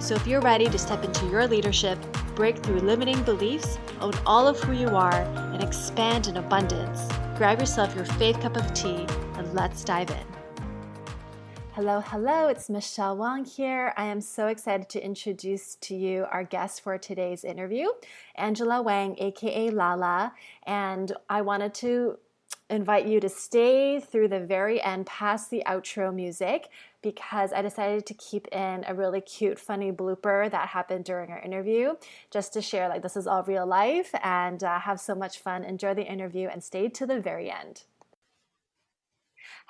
So if you're ready to step into your leadership, break through limiting beliefs, own all of who you are, and expand in abundance, grab yourself your faith cup of tea and let's dive in. Hello, hello, it's Michelle Wong here. I am so excited to introduce to you our guest for today's interview, Angela Wang, aka Lala. And I wanted to invite you to stay through the very end past the outro music because I decided to keep in a really cute, funny blooper that happened during our interview just to share like this is all real life and uh, have so much fun. Enjoy the interview and stay to the very end.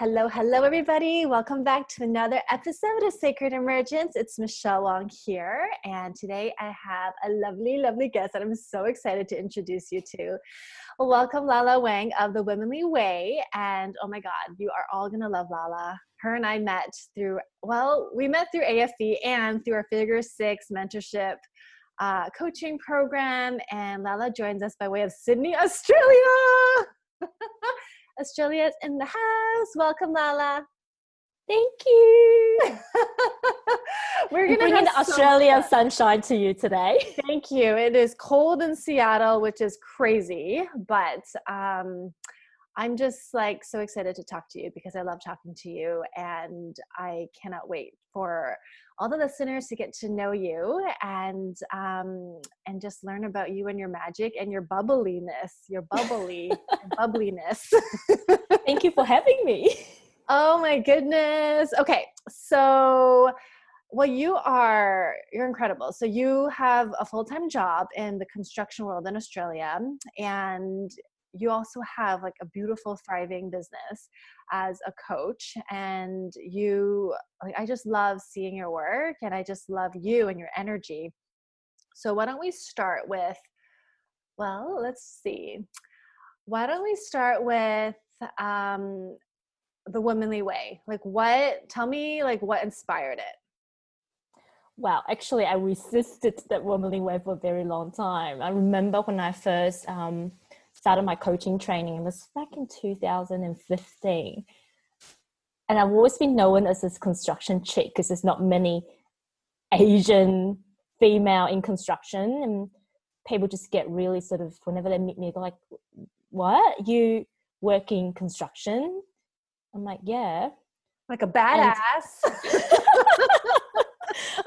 Hello, hello, everybody. Welcome back to another episode of Sacred Emergence. It's Michelle Wong here, and today I have a lovely, lovely guest that I'm so excited to introduce you to. Welcome, Lala Wang of the Womanly Way. And oh my God, you are all going to love Lala. Her and I met through, well, we met through AFB and through our Figure Six mentorship uh, coaching program. And Lala joins us by way of Sydney, Australia. Australia's in the house. Welcome, Lala. Thank you. We're gonna bring the Australian sunshine to you today. Thank you. It is cold in Seattle, which is crazy, but um, I'm just like so excited to talk to you because I love talking to you, and I cannot wait for all the listeners to get to know you and um, and just learn about you and your magic and your bubbliness, your bubbly bubbliness. Thank you for having me. Oh my goodness. Okay, so well you are you're incredible so you have a full-time job in the construction world in australia and you also have like a beautiful thriving business as a coach and you like i just love seeing your work and i just love you and your energy. So why don't we start with well let's see. Why don't we start with um the womanly way? Like what tell me like what inspired it. Wow actually i resisted that womanly way for a very long time. I remember when i first um started my coaching training. It was back in 2015. And I've always been known as this construction chick because there's not many Asian female in construction. And people just get really sort of, whenever they meet me, they're like, what? You work in construction? I'm like, yeah. Like a badass. I'm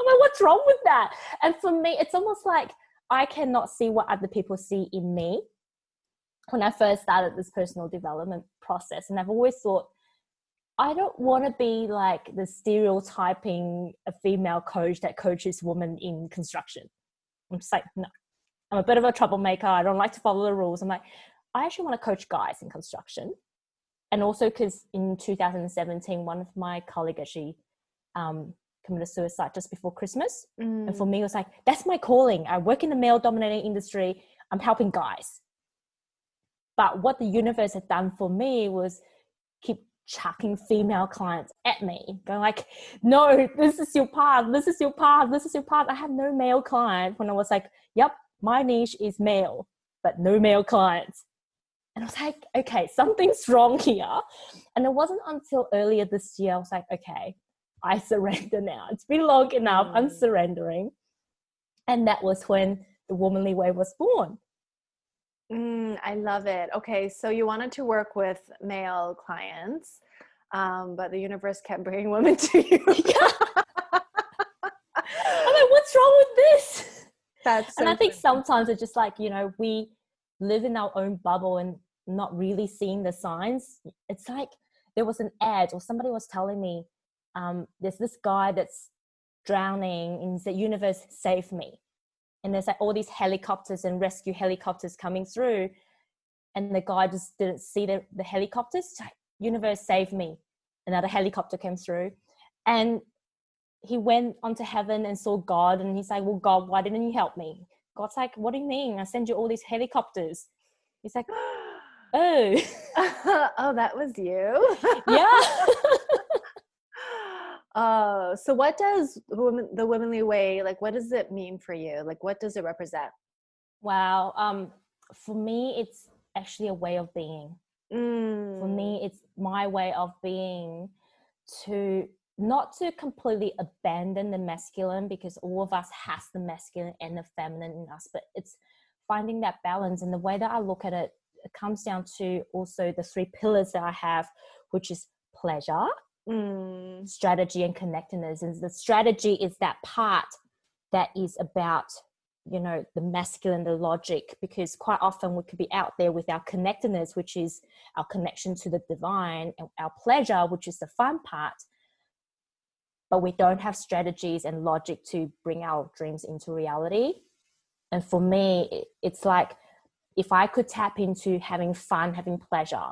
like, what's wrong with that? And for me, it's almost like I cannot see what other people see in me when I first started this personal development process. And I've always thought, I don't want to be like the stereotyping a female coach that coaches women in construction. I'm just like, no, I'm a bit of a troublemaker. I don't like to follow the rules. I'm like, I actually want to coach guys in construction. And also because in 2017, one of my colleagues actually um, committed suicide just before Christmas. Mm. And for me, it was like, that's my calling. I work in the male dominated industry. I'm helping guys. But what the universe had done for me was keep chucking female clients at me, going like, no, this is your path, this is your path, this is your path. I had no male client when I was like, yep, my niche is male, but no male clients. And I was like, okay, something's wrong here. And it wasn't until earlier this year I was like, okay, I surrender now. It's been long enough. Mm. I'm surrendering. And that was when the womanly way was born. Mm, I love it. Okay, so you wanted to work with male clients, um, but the universe kept bringing women to you. I'm like, what's wrong with this? That's so and I think funny. sometimes it's just like you know we live in our own bubble and not really seeing the signs. It's like there was an ad or somebody was telling me um, there's this guy that's drowning and the universe save me and there's like all these helicopters and rescue helicopters coming through and the guy just didn't see the, the helicopters like, universe save me another helicopter came through and he went onto heaven and saw God, and he's like, "Well, God, why didn't you help me?" God's like, "What do you mean? I send you all these helicopters." He's like, "Oh, oh, that was you." yeah. Oh, so what does women, the womanly way like? What does it mean for you? Like, what does it represent? wow. Um, for me, it's actually a way of being. Mm. For me, it's my way of being to not to completely abandon the masculine because all of us has the masculine and the feminine in us, but it's finding that balance. And the way that I look at it, it comes down to also the three pillars that I have, which is pleasure, Mm. strategy and connectedness. And the strategy is that part that is about you know the masculine the logic because quite often we could be out there with our connectedness which is our connection to the divine and our pleasure which is the fun part. But we don't have strategies and logic to bring our dreams into reality. And for me it's like if i could tap into having fun having pleasure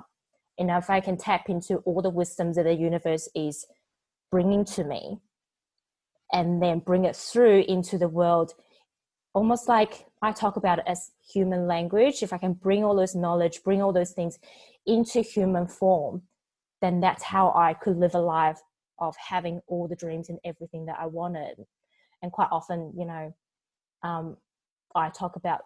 and if I can tap into all the wisdom that the universe is bringing to me and then bring it through into the world, almost like I talk about it as human language. If I can bring all those knowledge, bring all those things into human form, then that's how I could live a life of having all the dreams and everything that I wanted. And quite often, you know, um, I talk about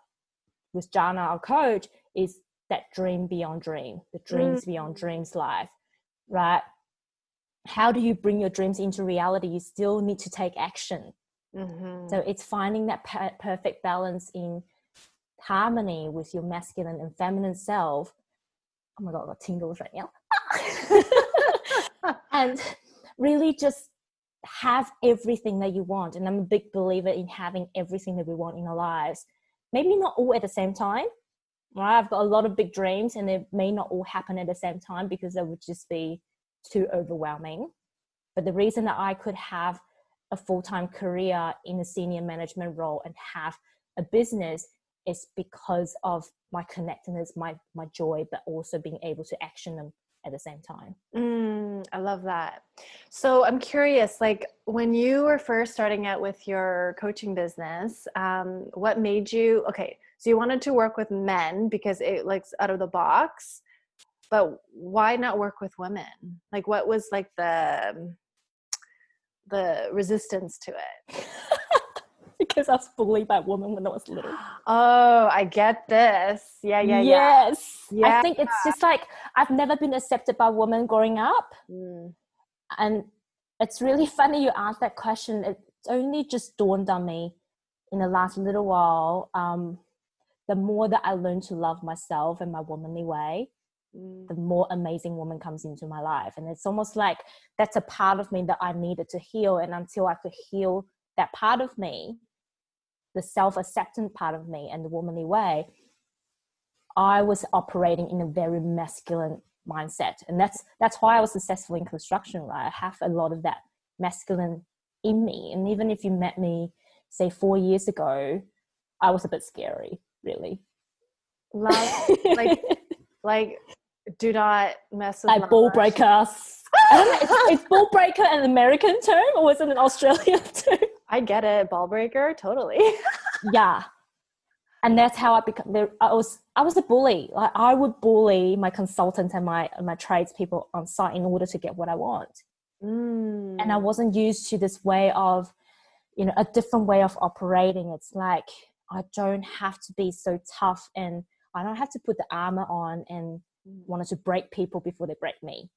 with Jana, our coach, is that dream beyond dream, the dreams beyond dreams life, right? How do you bring your dreams into reality? You still need to take action. Mhm. So it's finding that per- perfect balance in harmony with your masculine and feminine self. Oh my God, I got tingles right now. and really just have everything that you want. And I'm a big believer in having everything that we want in our lives. Maybe not all at the same time, right? I've got a lot of big dreams and they may not all happen at the same time because that would just be too overwhelming. But the reason that I could have a full time career in a senior management role and have a business is because of my connectedness, my, my joy, but also being able to action them at the same time. Mm, I love that. So I'm curious, like when you were first starting out with your coaching business, um, what made you okay? So you wanted to work with men because it like out of the box, but why not work with women? Like what was like the the resistance to it? because I was bullied by women when I was little. Oh, I get this. Yeah, yeah, yeah. yes. Yeah. I think it's just like I've never been accepted by women growing up. Mm, And it's really funny you asked that question. It's only just dawned on me in the last little while. Um, the more that I learn to love myself in my womanly way, mm, the more amazing woman comes into my life. And it's almost like that's a part of me that I needed to heal. And until I could heal that part of me, the self acceptance part of me and the womanly way, I was operating in a very masculine mindset. And that's that's why I was successful in construction, right? I have a lot of that masculine in me. And even if you met me, say four years ago, I was a bit scary, really. Love, like, like, do not mess with like ball breakers. I don't know, is, is ball breaker an American term or is it an Australian term? I get it, ball breaker, totally. yeah. And that's how I become. there- I was I was a bully. Like I would bully my consultants and my my tradespeople on site in order to get what I want. Mm. And I wasn't used to this way of, you know, a different way of operating. It's like I don't have to be so tough and I don't have to put the armor on and wanted to break people before they break me.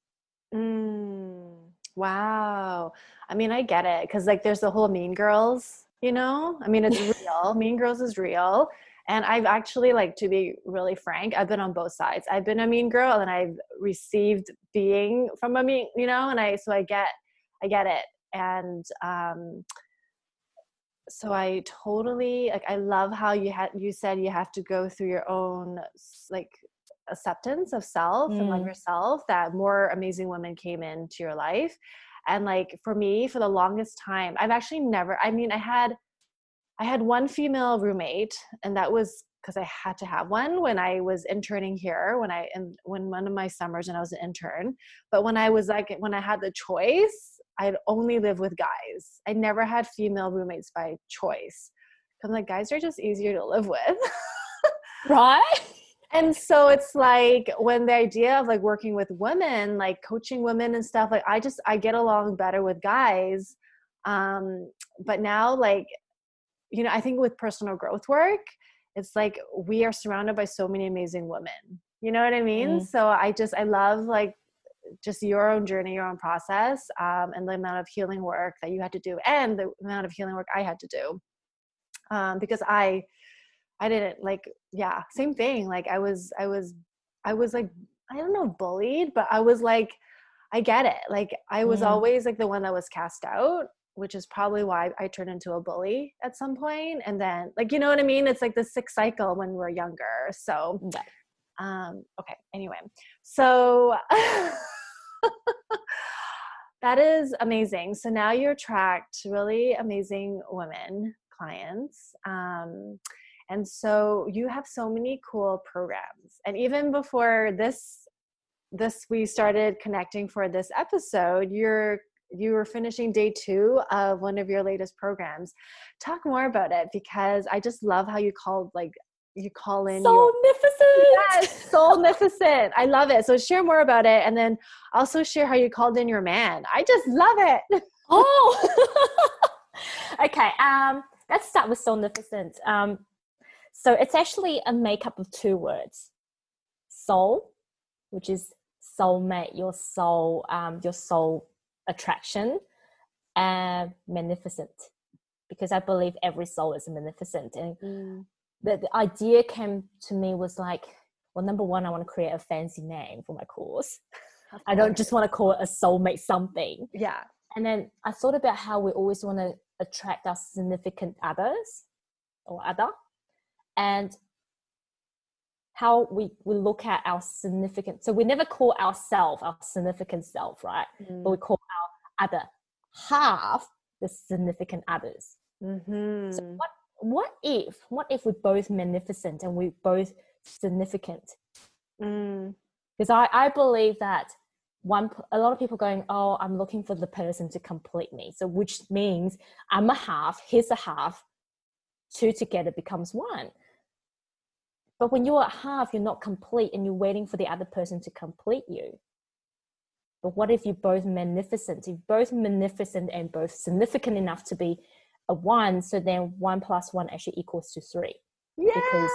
Mm. Wow. I mean, I get it because like there's the whole Mean Girls, you know. I mean, it's real. mean Girls is real. And I've actually, like, to be really frank, I've been on both sides. I've been a mean girl, and I've received being from a mean, you know. And I, so I get, I get it. And um, so I totally like. I love how you had you said you have to go through your own like acceptance of self and love Mm. yourself. That more amazing women came into your life, and like for me, for the longest time, I've actually never. I mean, I had I had one female roommate, and that was because I had to have one when I was interning here. When I and when one of my summers when I was an intern, but when I was like when I had the choice, I'd only live with guys. I never had female roommates by choice. I'm like, guys are just easier to live with. right? And so it's like when the idea of like working with women, like coaching women and stuff, like I just I get along better with guys. Um, but now like, you know, I think with personal growth work, it's like we are surrounded by so many amazing women. You know what I mean? Mm. So I just I love like just your own journey, your own process, um, and the amount of healing work that you had to do, and the amount of healing work I had to do, um, because I, I didn't like, yeah, same thing. Like I was, I was, I was like, I don't know, bullied, but I was like, I get it. Like I was mm. always like the one that was cast out, which is probably why I turned into a bully at some point. And then, like, you know what I mean? It's like the sick cycle when we're younger. So, yeah. um, okay. Anyway, so. that is amazing. So now you attract really amazing women clients. Um, and so you have so many cool programs. And even before this this we started connecting for this episode, you're you were finishing day two of one of your latest programs. Talk more about it because I just love how you called like you call in soulnificent. Yes, soulnificent. I love it. So share more about it, and then also share how you called in your man. I just love it. Oh, okay. Um, let's start with soulnificent. Um, so it's actually a makeup of two words: soul, which is soulmate, your soul, um, your soul attraction, and magnificent, because I believe every soul is magnificent, and mm the, the idea came to me was like, well, number one, I want to create a fancy name for my course. I don't just want to call it a soulmate something. Yeah. And then I thought about how we always want to attract our significant others or other and how we, we look at our significant so we never call ourselves our significant self right mm. but we call our other half the significant others mm-hmm. so what what if what if we're both magnificent and we're both significant mm. because I, I believe that one a lot of people going oh i'm looking for the person to complete me so which means i'm a half he's a half two together becomes one but when you're at half you're not complete and you're waiting for the other person to complete you but what if you're both magnificent you're both magnificent and both significant enough to be a one, so then one plus one actually equals to three. Yeah. Because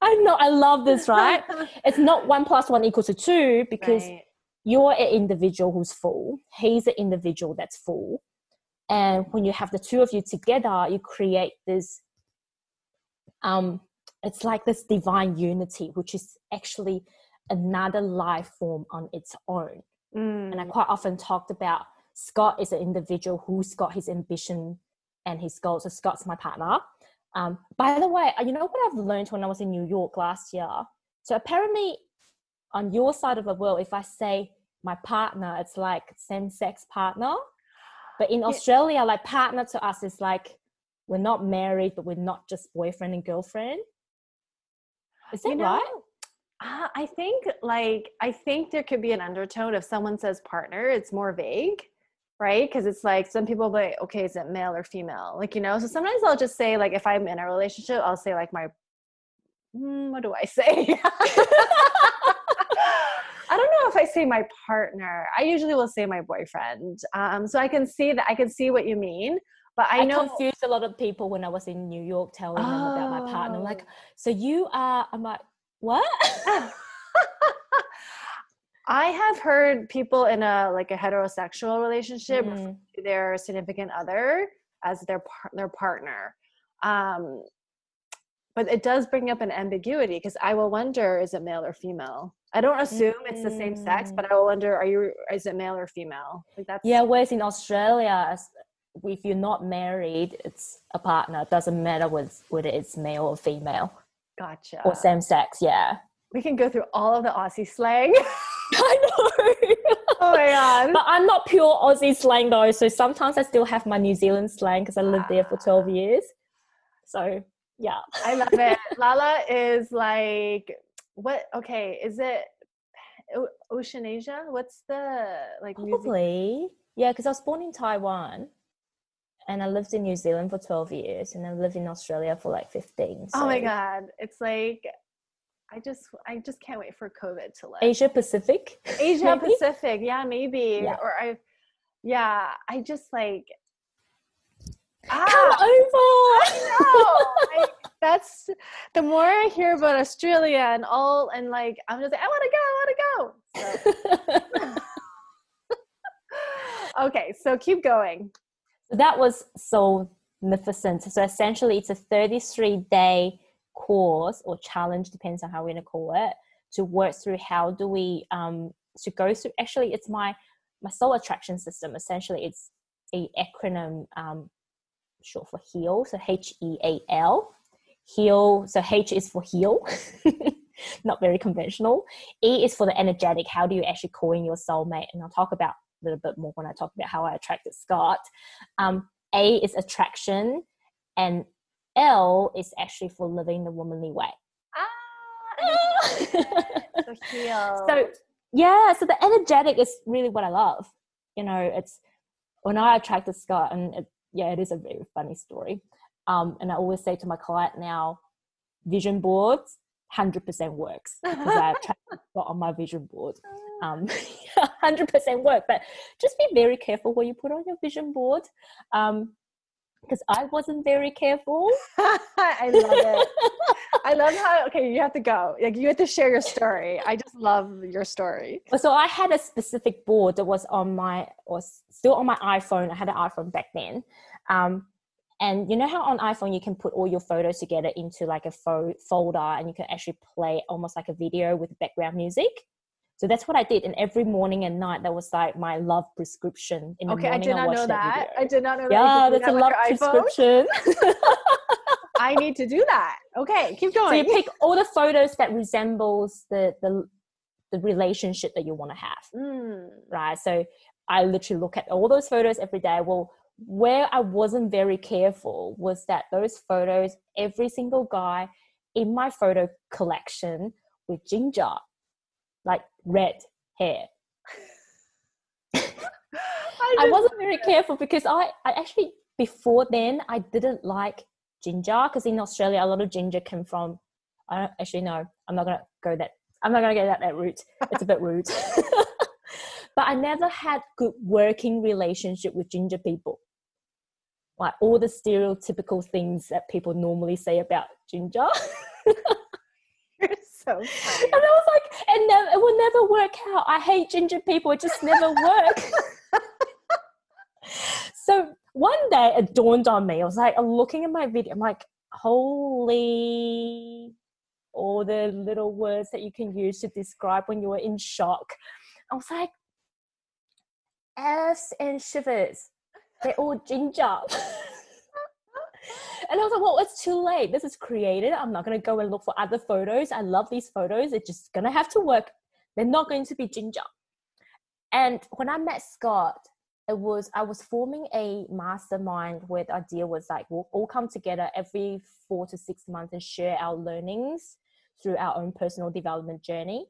I know I love this, right? it's not one plus one equals to two because right. you're an individual who's full, he's an individual that's full. And when you have the two of you together, you create this um it's like this divine unity, which is actually another life form on its own. Mm. And I quite often talked about Scott is an individual who's got his ambition and his goals. So Scott's my partner. Um, by the way, you know what I've learned when I was in New York last year? So apparently, on your side of the world, if I say my partner, it's like same sex partner. But in Australia, like partner to us is like we're not married, but we're not just boyfriend and girlfriend. Is that you know, right? Uh, I think like I think there could be an undertone if someone says partner, it's more vague right? Because it's like some people be like, okay, is it male or female? Like, you know, so sometimes I'll just say, like, if I'm in a relationship, I'll say, like, my, mm, what do I say? I don't know if I say my partner. I usually will say my boyfriend. Um, so I can see that I can see what you mean. But I, I know confused a lot of people when I was in New York telling oh. them about my partner. I'm like, oh. so you are I'm like, what? I have heard people in a like a heterosexual relationship mm. their significant other as their par- their partner. Um, but it does bring up an ambiguity because I will wonder is it male or female? I don't assume mm. it's the same sex, but I will wonder are you is it male or female? Like that's Yeah, whereas in Australia if you're not married, it's a partner. It doesn't matter with, whether it's male or female. Gotcha. Or same sex, yeah. We can go through all of the Aussie slang. I know. oh my god! But I'm not pure Aussie slang though, so sometimes I still have my New Zealand slang because I lived there for 12 ah. years. So yeah, I love it. Lala is like what? Okay, is it Oceanasia? What's the like? Probably. Yeah, because I was born in Taiwan and I lived in New Zealand for 12 years and I lived in Australia for like 15. So. Oh my God. It's like, I just, I just can't wait for COVID to lift. Asia Pacific. Asia Pacific. Yeah, maybe. Yeah. Or I, yeah, I just like, ah, come over. I know. I, that's the more I hear about Australia and all, and like, I'm just like, I want to go, I want to go. So. okay, so keep going. So that was so magnificent. So essentially, it's a 33 day course or challenge, depends on how we're going to call it, to work through how do we um, to go through. Actually, it's my my soul attraction system. Essentially, it's a acronym um, short for HEAL. So H E A L. HEAL. So H is for heal. Not very conventional. E is for the energetic. How do you actually call in your soulmate? And I'll talk about little bit more when I talk about how I attracted Scott. Um, a is attraction, and L is actually for living the womanly way. Ah, so. So yeah, so the energetic is really what I love. You know, it's when I attracted Scott, and it, yeah, it is a very funny story. Um, and I always say to my client now, vision boards, hundred percent works because I attracted Scott on my vision board. Um, hundred percent work, but just be very careful what you put on your vision board. Um, because I wasn't very careful. I love it. I love how okay, you have to go. Like you have to share your story. I just love your story. So I had a specific board that was on my or still on my iPhone. I had an iPhone back then. Um, and you know how on iPhone you can put all your photos together into like a fo- folder and you can actually play almost like a video with background music. So that's what I did. And every morning and night, that was like my love prescription. In the okay, morning, I did not I know that. that I did not know yeah, that. Yeah, that's a love prescription. I need to do that. Okay, keep going. So you pick all the photos that resembles the the, the relationship that you want to have. Mm. Right. So I literally look at all those photos every day. Well, where I wasn't very careful was that those photos, every single guy in my photo collection with ginger like red hair. I, I wasn't very careful because I, I actually before then I didn't like ginger because in Australia a lot of ginger came from I don't actually know I'm not gonna go that I'm not gonna get that that route. It's a bit rude. But I never had good working relationship with ginger people. Like all the stereotypical things that people normally say about ginger so funny. And I was like, and it will never work out. I hate ginger people. It just never work. so one day it dawned on me. I was like, I'm looking at my video. I'm like, holy, all the little words that you can use to describe when you were in shock. I was like, F's and shivers. They're all ginger. And I was like, well, it's too late. This is created. I'm not going to go and look for other photos. I love these photos. It's just going to have to work. They're not going to be ginger. And when I met Scott, it was I was forming a mastermind where the idea was like we'll all come together every four to six months and share our learnings through our own personal development journey.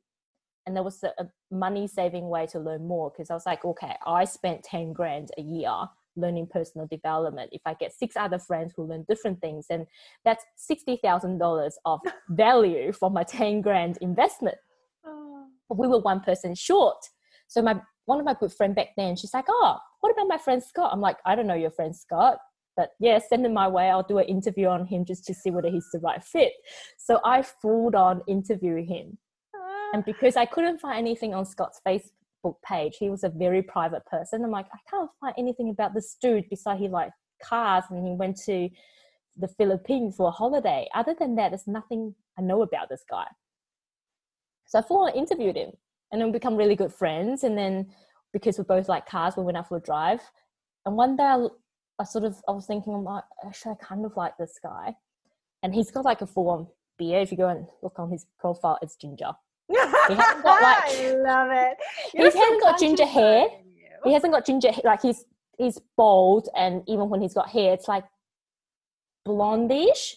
And there was a, money saving way to learn more because I was like, okay, I spent 10 grand a year learning personal development. If I get six other friends who learn different things, and that's $60,000 of value for my 10 grand investment. Oh. But we were one person short. So my one of my good friend back then, she's like, oh, what about my friend Scott? I'm like, I don't know your friend Scott. But yeah, send him my way. I'll do an interview on him just to see whether he's the right fit. So I fooled on interview him. Ah. And because I couldn't find anything on Scott's face Facebook page. He was a very private person. I'm like, I can't find anything about this dude besides he liked cars and he went to the Philippines for a holiday. Other than that, there's nothing I know about this guy. So I full interviewed him and then we become really good friends. And then because we both like cars, we went out for a drive. And one day I, I sort of I was thinking, I'm like, actually I kind of like this guy. And he's got like a full on beard. If you go and look on his profile, it's ginger. He hasn't got like I love it. You're he hasn't got ginger hair. He hasn't got ginger like he's he's bald and even when he's got hair it's like blondish,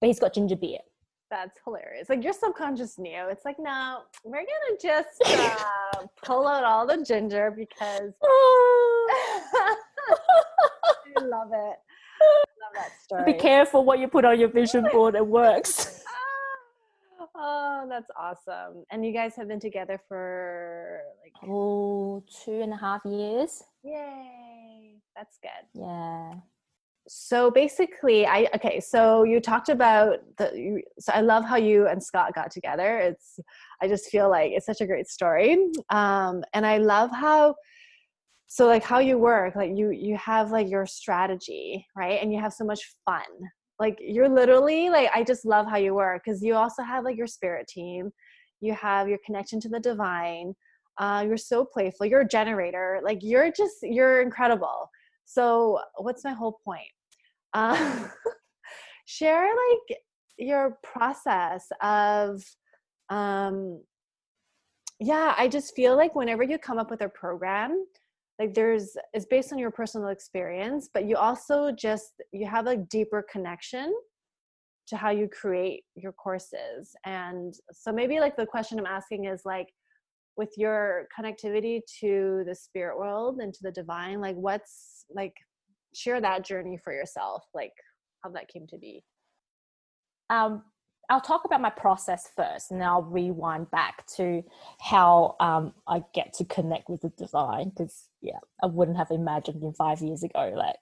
but he's got ginger beard. That's hilarious. Like your subconscious knew. It's like, no, we're gonna just uh, pull out all the ginger because I love it. I love that story. Be careful what you put on your vision board. It works. Oh, that's awesome. And you guys have been together for like oh, two and a half years. Yay. That's good. Yeah so basically i okay so you talked about the so i love how you and scott got together it's i just feel like it's such a great story um and i love how so like how you work like you you have like your strategy right and you have so much fun like you're literally like i just love how you work because you also have like your spirit team you have your connection to the divine uh, you're so playful you're a generator like you're just you're incredible so, what's my whole point? Uh, share like your process of, um, yeah, I just feel like whenever you come up with a program, like there's it's based on your personal experience, but you also just you have a deeper connection to how you create your courses. And so maybe like the question I'm asking is like, with your connectivity to the spirit world and to the divine like what's like share that journey for yourself like how that came to be um I'll talk about my process first and then I'll rewind back to how um, I get to connect with the design. because yeah I wouldn't have imagined in five years ago like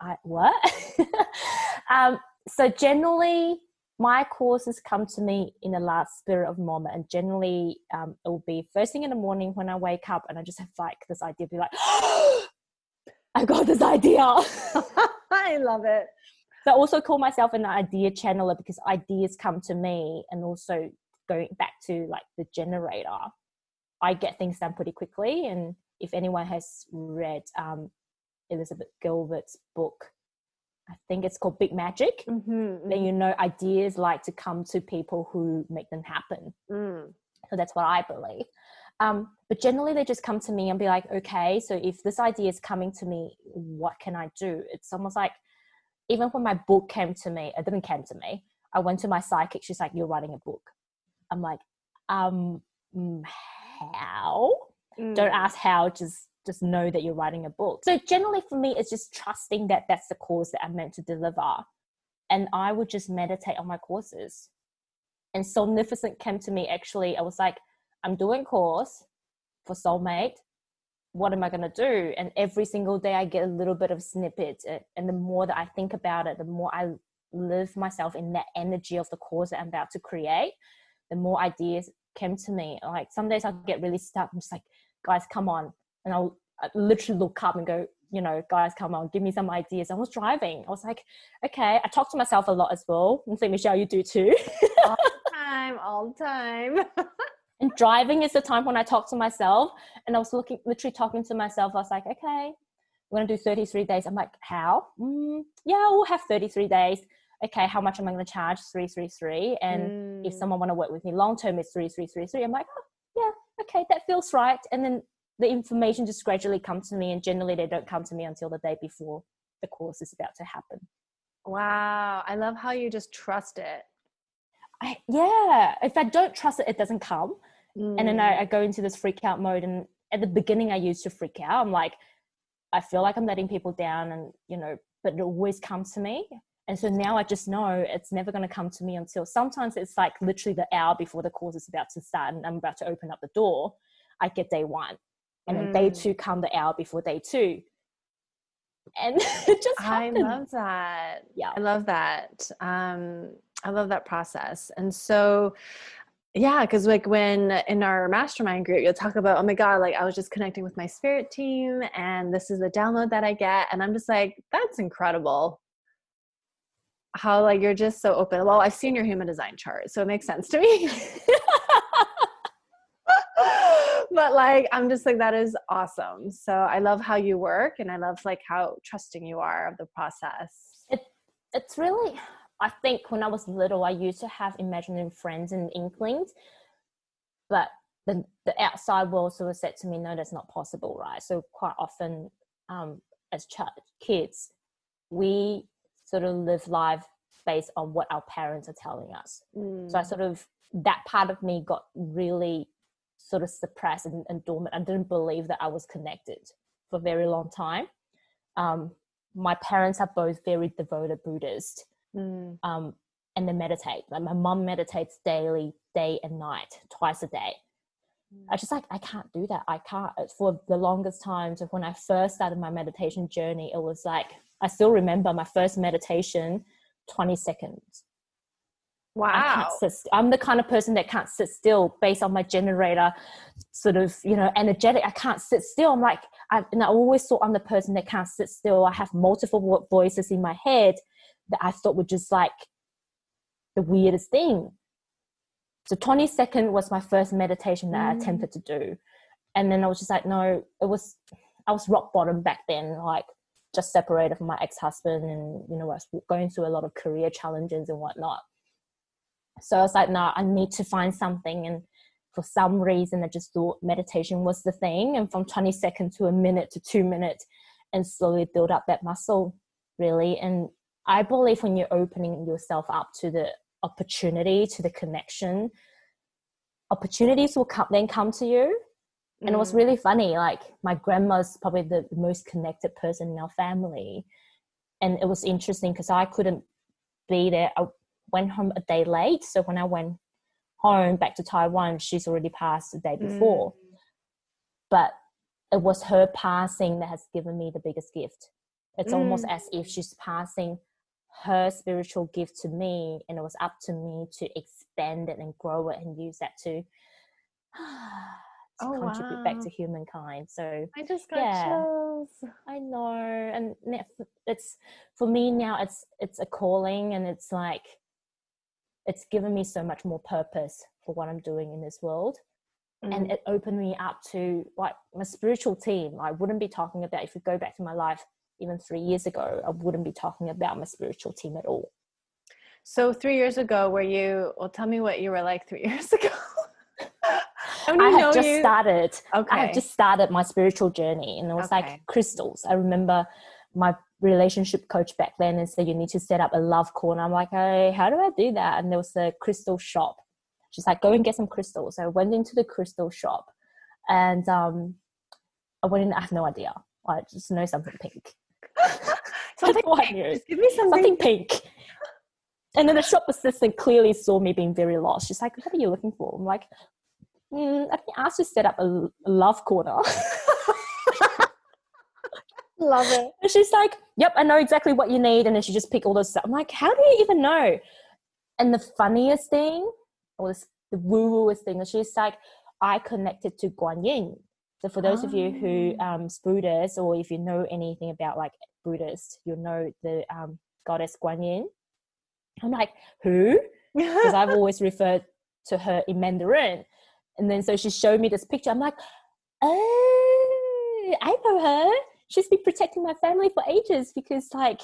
I what um, so generally my courses come to me in the last spirit of moment and generally um, it will be first thing in the morning when i wake up and i just have like this idea be like i got this idea i love it i also call myself an idea channeler because ideas come to me and also going back to like the generator i get things done pretty quickly and if anyone has read um, elizabeth gilbert's book I think it's called Big Magic. Mm-hmm, mm-hmm. Then you know ideas like to come to people who make them happen. Mm. So that's what I believe. Um, but generally, they just come to me and be like, okay, so if this idea is coming to me, what can I do? It's almost like even when my book came to me, it didn't come to me. I went to my psychic. She's like, you're writing a book. I'm like, um, mm, how? Mm. Don't ask how. Just just know that you're writing a book. So generally for me, it's just trusting that that's the course that I'm meant to deliver. And I would just meditate on my courses. And Soulnificent came to me actually. I was like, I'm doing course for soulmate. What am I going to do? And every single day I get a little bit of snippet. Eh, and the more that I think about it, the more I live myself in that energy of the cause that I'm about to create, the more ideas came to me. Like some days I'll get really stuck. I'm just like, guys, come on and I'll uh, literally look up and go, you know, guys, come on, give me some ideas. I was driving. I was like, okay. I talk to myself a lot as well. I think Michelle, you do too. all the time, all the time. and driving is the time when I talk to myself. And I was looking, literally talking to myself. I was like, okay, we're gonna do 33 days. I'm like, how? Mm, yeah, we'll have 33 days. Okay, how much am I gonna charge? 333. And mm. if someone wanna work with me long term, it's 3333. I'm like, oh, yeah, okay, that feels right. And then the information just gradually comes to me and generally they don't come to me until the day before the course is about to happen wow i love how you just trust it I, yeah if i don't trust it it doesn't come mm. and then I, mm. I go into this freak out mode and at the beginning i used to freak out i'm like i feel like i'm letting people down and you know but it always comes to me and so now I just know it's never going to come to me until sometimes it's like literally the hour before the course is about to start and I'm about to open up the door. I get day one and then day mm. two come the hour before day two and it just happened. i love that yeah i love that um i love that process and so yeah because like when in our mastermind group you'll talk about oh my god like i was just connecting with my spirit team and this is the download that i get and i'm just like that's incredible. How like you're just so open. Well i've seen your human design chart so it makes sense to me. But like i'm just like that is awesome. So i love how you work and i love like how trusting you are of the process. It, it's really i think when i was little i used to have imaginary friends and inklings but the, the outside world sort of said to me no that's not possible right so quite often um, as ch- kids we sort of live life based on what our parents are telling us. Mm. So I sort of that part of me got really sort of suppressed and, and dormant. I didn't believe that I was connected for a very long time. Um, my parents are both very devoted Buddhist, Mm. um, and then meditate. Like my mom meditates daily, day and night, twice a day. I just like I can't do that. I can't. For the longest times of when I first started my meditation journey, it was like I still remember my first meditation, twenty seconds. I Wow. st- I'm the kind of person that can't sit still based on my generator, sort of you know energetic. I can't sit still. I'm like, I, and I always thought I'm the person that can't sit still. I have multiple voices in my head that I thought were just like the weirdest thing. So 20 second was my first meditation that I Mm. attempted to do, and then I was just like, no, it was I was rock bottom back then, like just separated from my ex husband, and you know I was going through a lot of career challenges and whatnot. So I was like, no, I need to find something. And for some reason, I just thought meditation was the thing. And from 20 seconds to a minute to two minutes, and slowly build up that muscle, really. And I believe when you're opening yourself up to the opportunity, to the connection, opportunities will come, then come to you. And it was Mm. really funny. Like my grandma's probably the most connected person in our family. And it was interesting because I couldn't be there. I went home a day late. So when I went home back to Taiwan, she's already passed the day before. But it was her passing that has given me the biggest gift. It's almost Mm. as if she's passing her spiritual gift to me, and it was up to me to expand it and grow it and use that to, to Oh, contribute back to humankind. So I just got Yeah. chills. I know, and it's for me now. It's it's a calling, and it's like it's given me so much more purpose for what I'm doing in this world, Mm. and it opened me up to like my spiritual team. I wouldn't be talking about if you go back to my life even three years ago. I wouldn't be talking about my spiritual team at all. So three years ago, were you? Well, tell me what you were like three years ago. I, I had just you. started. I Okay. had just started my spiritual journey, and it was Okay. like crystals. I remember my relationship coach back then and said you need to set up a love corner. I'm like, hey, how do I do that? And there was a crystal shop. She's like, go and get some crystals. So I went into the crystal shop, and um, I went in. I have no idea. I just know something pink. something. That's all pink. Just give me something. Something pink. And then the shop assistant clearly saw me being very lost. She's like, "What are you looking for?" I'm like, mm, "I've been asked to set up a, a love corner." Love it. And she's like, Yep, I know exactly what you need. And then she just picked all those stuff. I'm like, How do you even know? And the funniest thing, or this, the woo wooest thing, is she's like, I connected to Guan Yin. So for those of you who Ah. um Buddhist or if you know anything about like Buddhist, you'll know the um goddess Guan Yin. I'm like, who? Because I've always referred to her in Mandarin. And then so she showed me this picture. I'm like, oh, I know her. She's been protecting my family for ages because, like,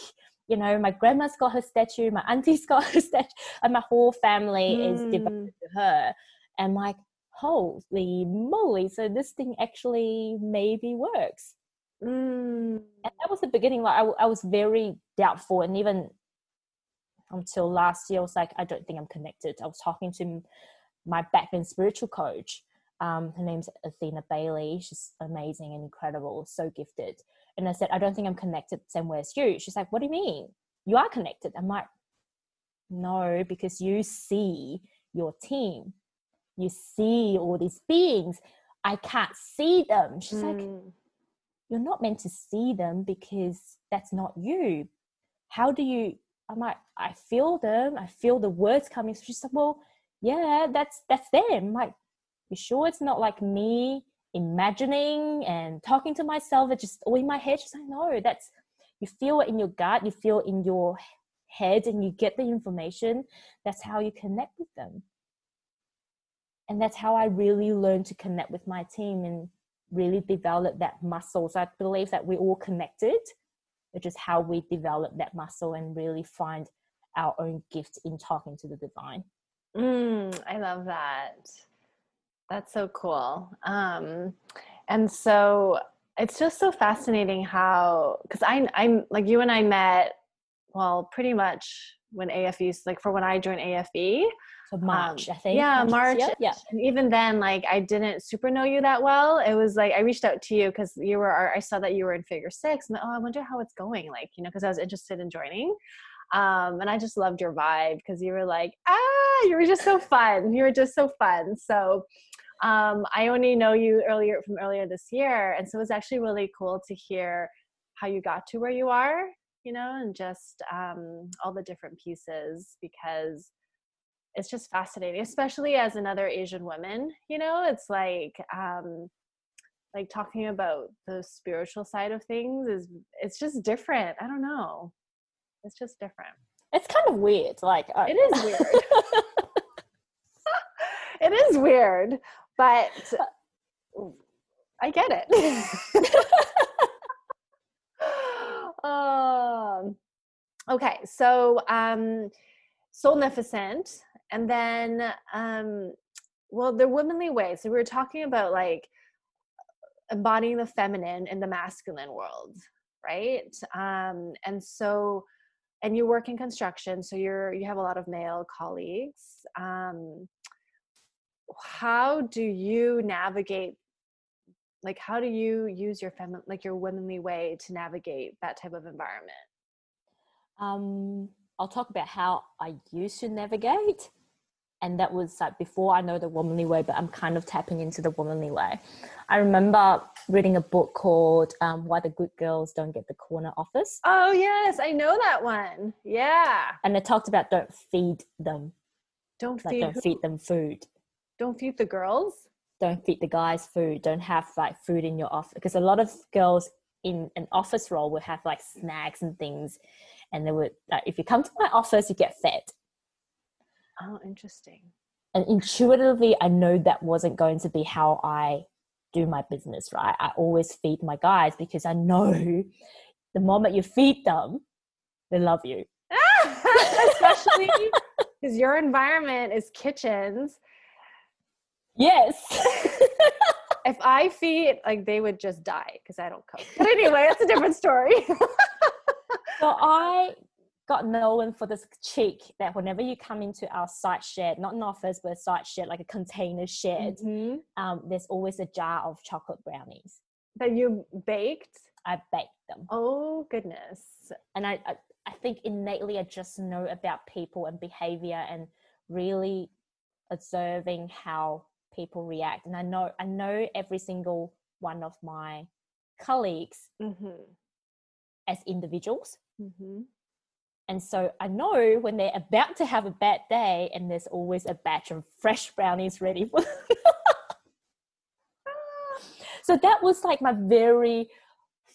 you know, my grandma's got her statue, my auntie's got her statue, and my whole family is Mm. devoted to her. And like, holy moly! So this thing actually maybe works. Mm. And that was the beginning. Like, I, I was very doubtful, and even until last year, I was like, I don't think I'm connected. I was talking to my back then spiritual coach. Um, her name's Athena Bailey. She's amazing and incredible, so gifted. And I said, I don't think I'm connected the same way as you. She's like, What do you mean? You are connected. I'm like, No, because you see your team, you see all these beings. I can't see them. She's like, Mm. you're not meant to see them because that's not you. How do you? I'm like, I feel them. I feel the words coming. So she's like, well, yeah, that's that's them. I'm like, you sure it's not like me imagining and talking to myself? It's just all in my head. She's like, no, that's you feel it in your gut. You feel it in your head, and you get the information. That's how you connect with them. And that's how I really learned to connect with my team and really develop that muscle. So I believe that we're all connected. which is how we develop that muscle and really find our own gift in talking to the divine. Mm, I love that. That's so cool. Um, and so it's just so fascinating how, because I, I'm like you and I met, well, pretty much when AFE like for when I joined AFE. So March, Um, I think. yeah, March. year? Yeah. And even then, like I didn't super know you that well. It was like I reached out to you because you were. our- I saw that you were in Figure Six, and oh, I wonder how it's going. Like you know, because I was interested in joining. Um, and I just loved your vibe because you were like, ah, you were just so fun. You were just so fun. So um, I only know you earlier from earlier this year, and so it was actually really cool to hear how you got to where you are. You know, and just um, all the different pieces because it's just fascinating especially as another asian woman you know it's like um like talking about the spiritual side of things is it's just different i don't know. It's just different. It's kind of weird. Like I- it is weird. It is weird but i get it um okay so um soulnificent and then um well the womanly way so we were talking about like embodying the feminine in the masculine world right? Um and so and you work in construction so you're you have a lot of male colleagues. Um how do you navigate like how do you use your feminine like your womanly way to navigate that type of environment um, I'll talk about how I used to navigate. And that was like before I know the womanly way, but I'm kind of tapping into the womanly way. I remember reading a book called um, Why the Good Girls Don't Get the Corner Office. oh yes i know that one yeah And it talked about don't feed them, don't like feed don't who- feed them food. don't feed the girls Don't feed the guys food. Don't have like food in your office. Because a lot of girls in an office role would have like snacks and things. And they would, like, if you come to my office, you get fed. oh interesting and intuitively i know that wasn't going to be how i do my business right i always feed my guys because i know the moment you feed them they love you especially because your environment is kitchens yes. If i feed like they would just die because i don't cook. But anyway that's a different story. So i got known for this cheek that whenever you come into our site shed not an office but a site shed like a container shed Mhm. um, there's always a jar of chocolate brownies. That you baked? I baked them. Oh goodness. And I, I i think innately i just know about people and behavior and really observing how people react. And i know i know every single one of my colleagues mm-hmm. as individuals. Mm-hmm. and so i know when they're about to have a bad day and there's always a batch of fresh brownies ready for so that was like my very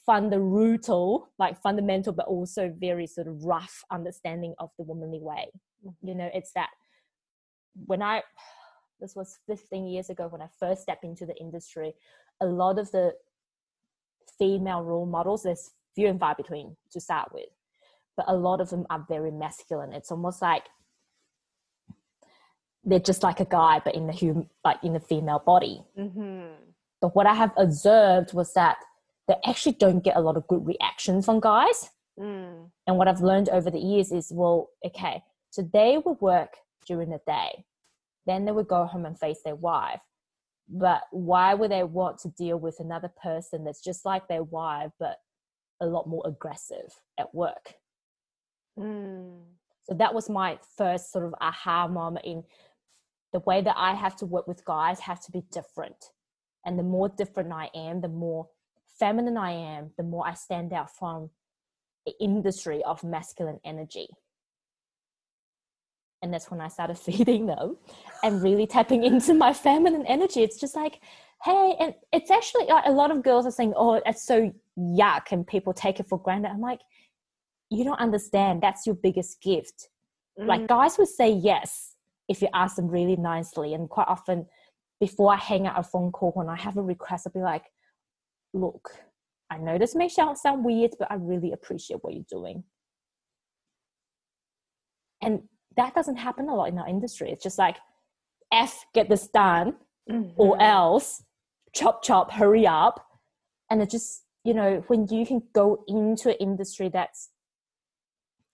fundamental like fundamental but also very sort of rough understanding of the womanly way. You know it's that when i this was 15 years ago when i first stepped into the industry. A lot of the female role models there's few and far between to start with but a lot of them are very masculine. It's almost like they're just like a guy but in the hum like in the female body. Mm-hmm. but what i have observed was that they actually don't get a lot of good reactions from guys. Mm. and what I've learned over the years is, well, okay, so they would work during the day, then they would go home and face their wife. But why would they want to deal with another person that's just like their wife, but a lot more aggressive at work? Mm. So that was my first sort of aha moment in the way that I have to work with guys have to be different. And the more different I am, the more feminine I am, the more I stand out from the industry of masculine energy. And that's when I started feeding them and really tapping into my feminine energy. It's just like, hey, and it's actually like a lot of girls are saying, oh, it's so yuck, and people take it for granted. I'm like, you don't understand. That's your biggest gift. Like mm. guys would say yes if you ask them really nicely. And quite often, before I hang out a phone call, when I have a request, I'll be like, look, I know this may sound weird, but I really appreciate what you're doing. And that doesn't happen a lot in our industry. It's just like, F, get this done, or Mhm. else, chop, chop, hurry up. And it just, you know, when you can go into an industry that's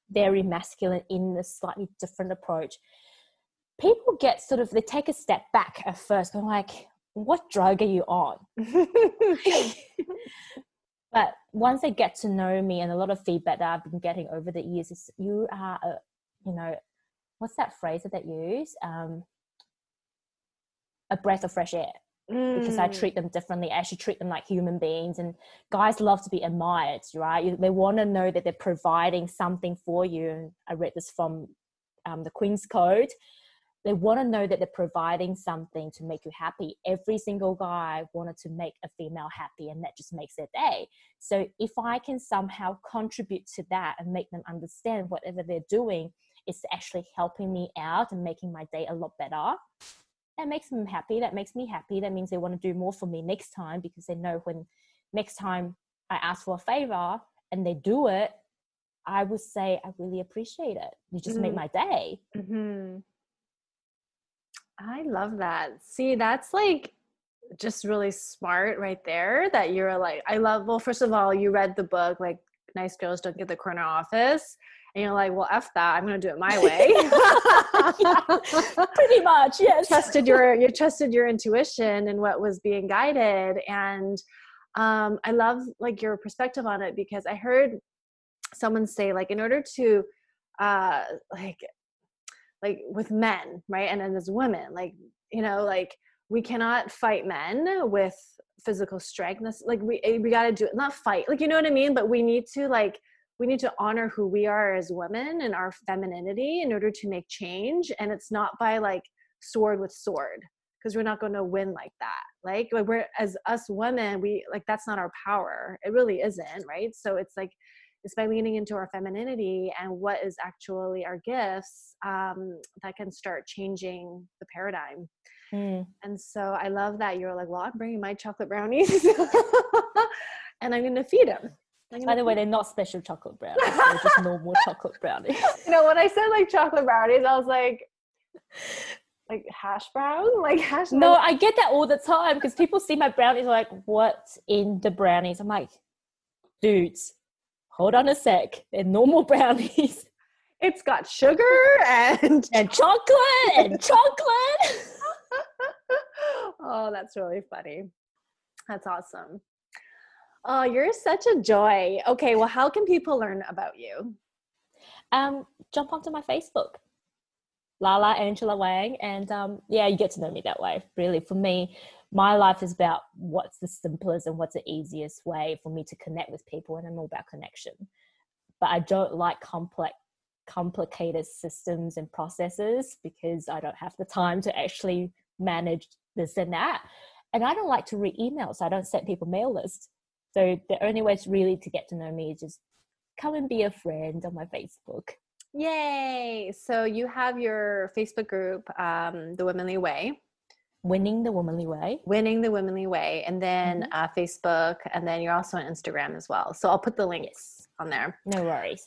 very masculine in a slightly different approach, people get sort of they take a step back at first, going like, "What drug are you on?" but once they get to know me, and a lot of feedback that I've been getting over the years is, "You are, a, you know, what's that phrase that they use? Um, a breath of fresh air." Mm. because I mm. treat them differently. I actually treat them like human beings. And guys love to be admired, right? They want to know that they're providing something for you. And I read this from um, the Queen's Code. They want to know that they're providing something to make you happy. Every single guy wanted to make a female happy, and that just makes their day. So if I can somehow contribute to that and make them understand whatever they're doing is actually helping me out and making my day a lot better, that makes them happy. That makes me happy. That means they want to do more for me next time because they know when next time i ask for a favor and they do it i would say i really appreciate it. You just mm-hmm. make my day. Mm-hmm. i love that. See that's like just really smart right there that you're like i love well first of all you read the book like nice girls don't get the corner office and you're like, well, F that, I'm going to do it my way. yeah, pretty much, yes. trusted your, you trusted your intuition and what was being guided. And um, I love like your perspective on it because I heard someone say like, in order to uh, like, like with men, right. And then as women, like, you know, like we cannot fight men with physical strength. That's Like we, we got to do it, not fight, like, you know what I mean? But we need to like, we need to honor who we are as women and our femininity in order to make change and it's not by like sword with sword because we're not going to win like that. Like, like we're as us women we like that's not our power. It really isn't right? So it's like it's by leaning into our femininity and what is actually our gifts um, that can start changing the paradigm. Mm. and so i love that you're like well i'm bringing my chocolate brownies. And i'm going to feed them by the way, they're not special chocolate brownies. They're just normal chocolate brownies. You know, when I said like chocolate brownies, I was like, like hash brown, like hash. No, I get that all the time because people see my brownies like, what's in the brownies? I'm like, dudes, hold on a sec. They're normal brownies. It's got sugar and and chocolate and chocolate. oh, that's really funny. That's awesome. Oh, you're such a joy. Okay, well, how can people learn about you? Um, jump onto my Facebook, Lala Angela Wang, and um, yeah, you get to know me that way. Really, for me, my life is about what's the simplest and what's the easiest way for me to connect with people, and I'm all about connection. But I don't like complex complicated systems and processes because I don't have the time to actually manage this and that. And I don't like to read emails. I don't send people mail lists. So the only way to really to get to know me is just come and be a friend on my Facebook. Yay! So you have your Facebook group, um, The Womanly Way. Winning the Womanly Way. Winning the Womanly Way. And then mm-hmm. uh, Facebook, and then you're also on Instagram as well. So I'll put the links yes. on there. No worries.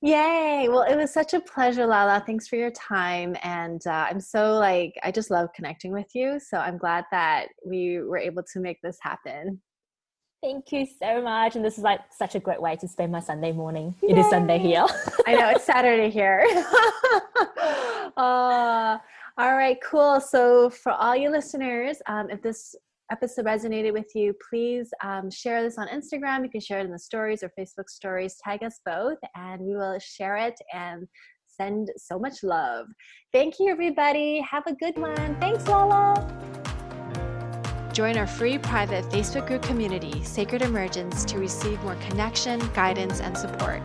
Yay! Well, it was such a pleasure, Lala. Thanks for your time, and uh, I'm so like I just love connecting with you. So I'm glad that we were able to make this happen. Thank you so much. And this is like such a great way to spend my Sunday morning. Yay. It is Sunday here. I know it's Saturday here. uh, all right, cool. So, for all you listeners, um, if this episode resonated with you, please um, share this on Instagram. You can share it in the stories or Facebook stories. Tag us both, and we will share it and send so much love. Thank you, everybody. Have a good one. Thanks, Lala. Join our free private Facebook group community, Sacred Emergence, to receive more connection, guidance, and support.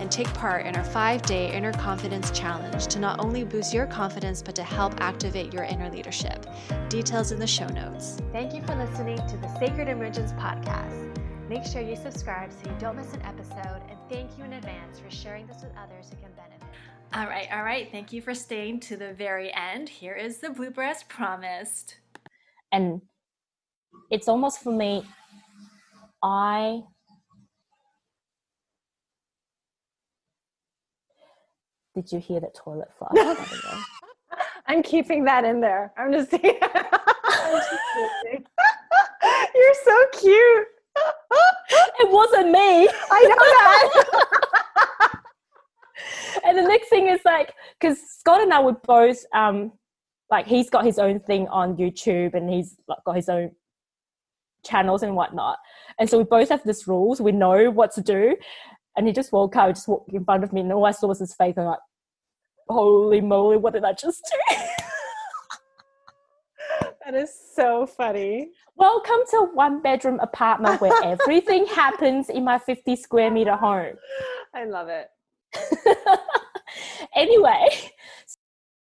And take part in our five day Inner Confidence Challenge to not only boost your confidence, but to help activate your inner leadership. Details in the show notes. Thank you for listening to the Sacred Emergence podcast. Make sure you subscribe so you don't miss an episode, and thank you in advance for sharing this with others who can benefit. All right, all right. Thank you for staying to the very end. Here is the blooper as promised. And it's almost for me i did you hear that toilet flush? I'm keeping that in there. I'm just, I'm just you're so cute. It wasn't me. I know that. And the next thing is like, because Scott and I would both, um, like, he's got his own thing on YouTube and he's got his own channels and whatnot. And so we both have this rules. We know what to do. And he just walked out, just walked in front of me, and all I saw was his face. And I'm like, holy moly, what did I just do? that is so funny. Welcome to one bedroom apartment where everything happens in my 50 square meter home. I love it. anyway,